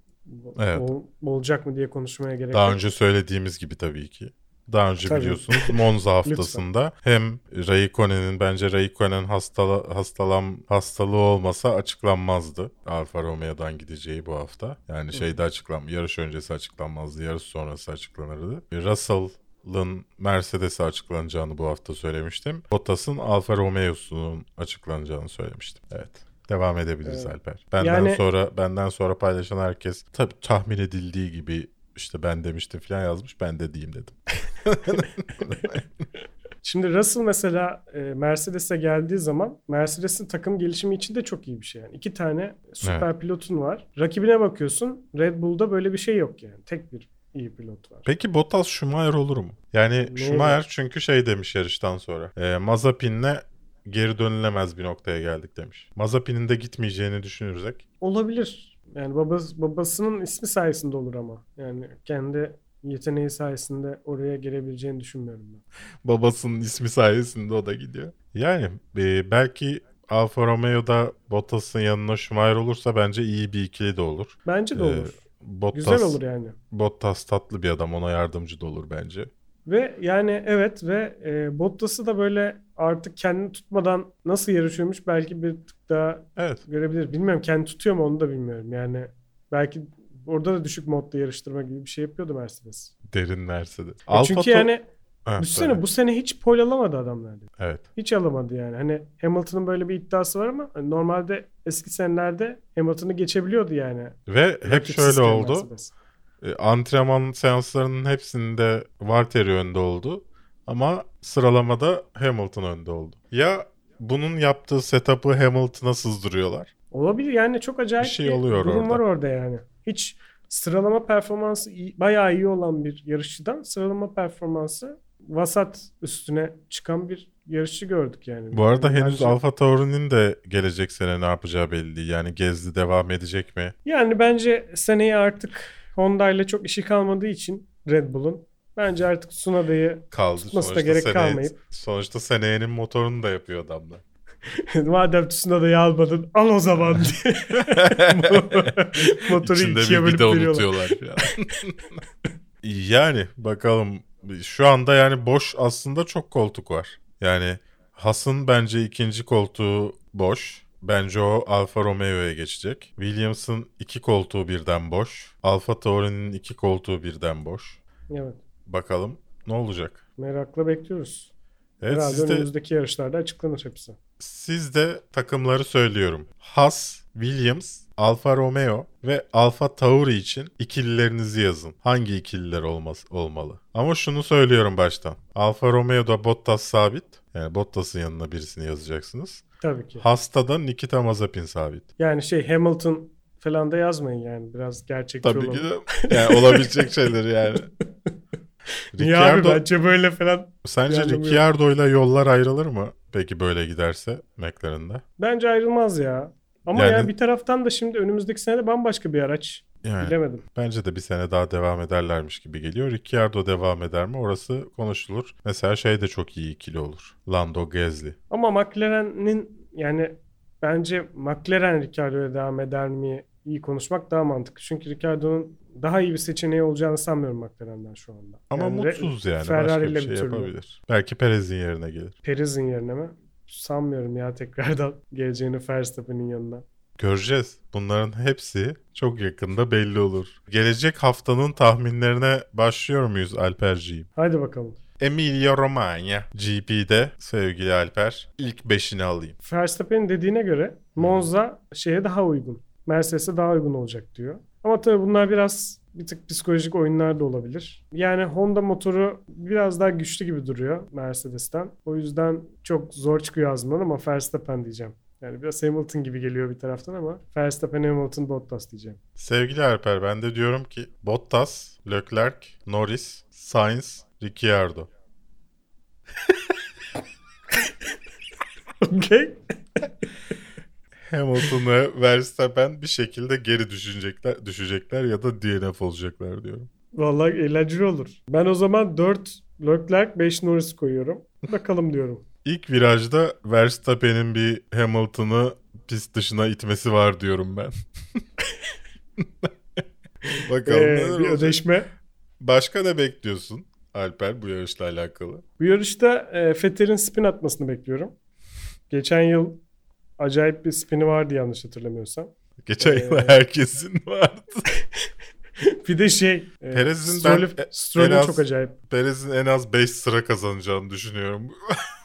Evet. ol- olacak mı diye konuşmaya gerek Daha yok. önce söylediğimiz gibi tabii ki. Daha önce Tabii. biliyorsunuz Monza haftasında hem Raikkonen'in bence Raikkonen hastala, hastalam, hastalığı olmasa açıklanmazdı. Alfa Romeo'dan gideceği bu hafta. Yani şeyde açıklan yarış öncesi açıklanmazdı. Yarış sonrası açıklanırdı. Russell'ın Mercedes'e açıklanacağını bu hafta söylemiştim. Bottas'ın Alfa Romeo'sunun açıklanacağını söylemiştim. Evet. Devam edebiliriz Evet. Alper. Benden Yani- sonra benden sonra paylaşan herkes tabii tahmin edildiği gibi işte ben demiştim falan yazmış. Ben de diyeyim dedim. Şimdi Russell mesela e, Mercedes'e geldiği zaman Mercedes'in takım gelişimi için de çok iyi bir şey. Yani iki tane süper pilotun var. Rakibine bakıyorsun Red Bull'da böyle bir şey yok yani. Tek bir iyi pilot var. Peki Bottas Schumacher olur mu? Yani Ne Schumacher çünkü şey demiş yarıştan sonra. E, Mazepin'le geri dönülemez bir noktaya geldik demiş. Mazepin'in de gitmeyeceğini düşünürsek. Olabilir. Yani babası, babasının ismi sayesinde olur ama. Yani kendi yeteneği sayesinde oraya gelebileceğini düşünmüyorum ben. Babasının ismi sayesinde o da gidiyor. Yani e, belki Alfa Romeo'da Bottas'ın yanına Schumacher olursa bence iyi bir ikili de olur. Bence de Ee, olur. Bottas, Güzel olur yani. Bottas tatlı bir adam ona yardımcı da olur bence. Ve yani evet ve e, Bottas'ı da böyle artık kendini tutmadan nasıl yarışıyormuş belki bir tık daha Evet. görebilir. Bilmiyorum kendi tutuyor mu onu da bilmiyorum. Yani belki orada da düşük modda yarıştırma gibi bir şey yapıyordu Mercedes. Derin Mercedes. E Alfa Çünkü yani Ha, düşünsene bu sene hiç pole alamadı adamlar. Evet. Hiç alamadı yani. Hani Hamilton'ın böyle bir iddiası var ama normalde eski senelerde Hamilton'ı geçebiliyordu yani. Ve hep şöyle oldu. Mercedes. E, antrenman seanslarının hepsinde Valtteri önde oldu. Ama sıralamada Hamilton önde oldu. Ya bunun yaptığı setup'ı Hamilton'a sızdırıyorlar. Olabilir yani çok acayip Bir şey oluyor durum orada. var orada yani. Hiç sıralama performansı iyi- bayağı iyi olan bir yarışçıdan sıralama performansı vasat üstüne çıkan bir yarışçı gördük yani. Bu arada henüz Alfa Tauri'nin de gelecek sene ne yapacağı belli değil. Yani Gezdi devam edecek mi? Yani bence seneye artık Honda ile çok işi kalmadığı için Red Bull'un bence artık Tsunoda'yı. Tutması da gerek seneye- kalmayıp. Sonuçta seneyenin motorunu da yapıyor adamlar. madem Tsunoda'yı almadın al o zaman diye. Motoru İçinde ikiye bir bölüp unutuyorlar yani bakalım. Şu anda yani boş aslında çok koltuk var. Yani Haas'ın bence ikinci koltuğu boş. Bence o Alfa Romeo'ya geçecek. Williams'ın iki koltuğu birden boş. Alfa Tauri'nin iki koltuğu birden boş. Evet. Bakalım ne olacak? Merakla bekliyoruz. Evet Herhalde siz de, önümüzdeki yarışlarda açıklanır hepsi. siz de takımları söylüyorum. Haas, Williams, Alfa Romeo ve Alfa Tauri için ikililerinizi yazın. Hangi ikililer olmaz, olmalı? Ama şunu söylüyorum baştan. Alfa Romeo'da Bottas sabit. Yani Bottas'ın yanına birisini yazacaksınız. Tabii ki. Haas'ta da Nikita Mazepin sabit. Yani şey Hamilton falan da yazmayın yani biraz gerçekçi Tabii ki olalım. de yani olabilecek şeyleri yani. Niye abi Ricciardo, bence böyle falan. sence yok. Ricciardo'yla yollar ayrılır mı? Peki böyle giderse McLaren'da. Bence ayrılmaz ya. Ama Yani- yani bir taraftan da şimdi önümüzdeki sene de bambaşka bir araç. Yani Bilemedim. bence de bir sene daha devam ederlermiş gibi geliyor. Ricciardo devam eder mi? Orası konuşulur. Mesela şey de çok iyi ikili olur. Lando Gezli. Ama McLaren'in yani bence McLaren Ricciardo'ya devam eder mi iyi konuşmak daha mantıklı. Çünkü Ricciardo'nun daha iyi bir seçeneği olacağını sanmıyorum McLaren'den şu anda. Ama Yani mutsuz yani. Ferrari Başka bir şey bir yapabilir. Belki Perez'in yerine gelir. Perez'in yerine mi? Sanmıyorum ya tekrardan geleceğini Verstappen'in yanına. Göreceğiz. Bunların hepsi çok yakında belli olur. Gelecek haftanın tahminlerine başlıyor muyuz Alperciğim? Haydi bakalım. Emilia Romagna GP'de sevgili Alper ilk beşini alayım. Verstappen'in dediğine göre Monza şeye daha uygun. Mercedes'e daha uygun olacak diyor. Ama tabii bunlar biraz bir tık psikolojik oyunlar da olabilir. Yani Honda motoru biraz daha güçlü gibi duruyor Mercedes'ten. O yüzden çok zor çıkıyor ağzımdan ama Verstappen diyeceğim. Yani biraz Hamilton gibi geliyor bir taraftan ama Verstappen, Hamilton, Bottas diyeceğim. Sevgili Alper ben de diyorum ki Bottas, Leclerc, Norris, Sainz, Ricciardo. Okey. Hamilton ve Verstappen bir şekilde geri düşecekler, düşecekler ya da DNF olacaklar diyorum. Vallahi eğlenceli olur. Ben o zaman 4 Leclerc, 5 Norris koyuyorum. Bakalım diyorum. İlk virajda Verstappen'in bir Hamilton'ı pist dışına itmesi var diyorum ben. Bakalım Ee, bir olacak. ödeşme. Başka ne bekliyorsun Alper bu yarışla alakalı? Bu yarışta e, Vettel'in spin atmasını bekliyorum. Geçen yıl acayip bir spini vardı yanlış hatırlamıyorsam. Geçen Ee, yıl herkesin vardı. Bir de şey, e, Perez'in Stroll'ü- ben e- az- çok acayip. Perez'in en az 5 sıra kazanacağını düşünüyorum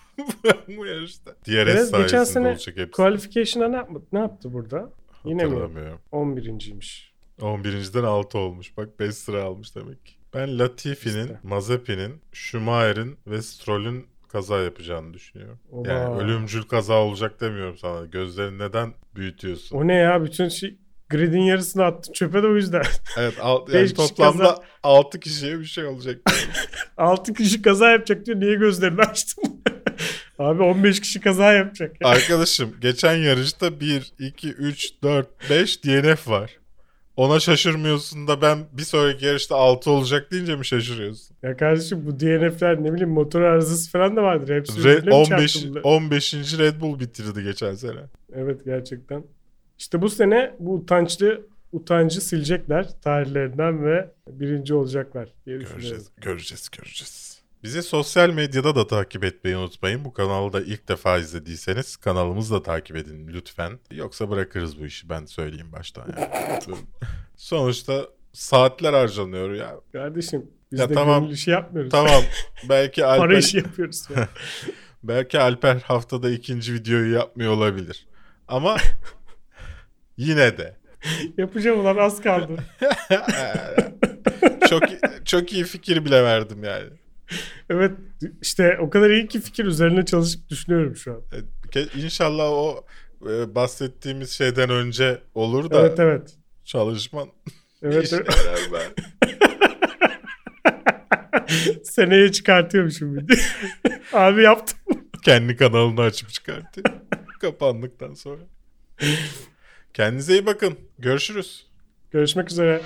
bu yarışta. DRS Perez sayesinde geçen sene olacak hepsi. Qualification'a ne, yaptı, ne yaptı burada? Yine mi? Hatırlamıyorum. 11.ymiş. 11.den 6 olmuş. Bak 5 sıra almış demek ki. Ben Latifi'nin, İşte. Mazepin'in, Schumacher'in ve Stroll'ün kaza yapacağını düşünüyorum. Oba. Yani ölümcül kaza olacak demiyorum sana. Gözlerini neden büyütüyorsun? O ne ya? Bütün şey, gridin yarısını attı çöpe de o yüzden. Evet al- Beş yani kişi toplamda kaza- 6 kişiye bir şey olacak. 6 kişi kaza yapacak diyor. Niye gözlerini açtın? Abi 15 kişi kaza yapacak. Ya. Arkadaşım geçen yarışta 1, 2, 3, 4, 5 DNF var. Ona şaşırmıyorsun da ben bir sonraki yarışta 6 olacak deyince mi şaşırıyorsun? Ya kardeşim bu DNF'ler ne bileyim motor arızası falan da vardır. Hepsi Red, birbirine mi 15, çarptı bunlar? 15. Red Bull bitirdi geçen sene. Evet gerçekten. İşte bu sene bu utançlı utancı silecekler tarihlerinden ve birinci olacaklar diye. Göreceğiz, göreceğiz, göreceğiz. Bizi sosyal medyada da takip etmeyi unutmayın. Bu kanalı da ilk defa izlediyseniz kanalımızı da takip edin lütfen. Yoksa bırakırız bu işi ben söyleyeyim baştan. Yani. Sonuçta saatler harcanıyor ya. Kardeşim biz Ya de tamam. işi yapmıyoruz. Tamam belki Para Alper, işi yapıyoruz. ya. belki Alper haftada ikinci videoyu yapmıyor olabilir. Ama yine de Yapacağım ulan az kaldı. çok çok iyi fikir bile verdim yani. evet işte o kadar iyi ki fikir üzerine çalışıp düşünüyorum şu an. İnşallah o e, bahsettiğimiz şeyden önce olur da Evet evet. çalışman Evet, evet. Seneye çıkartıyormuşum video. Abi yaptım. Kendi kanalını açıp çıkartıyor. Kapandıktan sonra. Kendinize iyi bakın. Görüşürüz. Görüşmek üzere.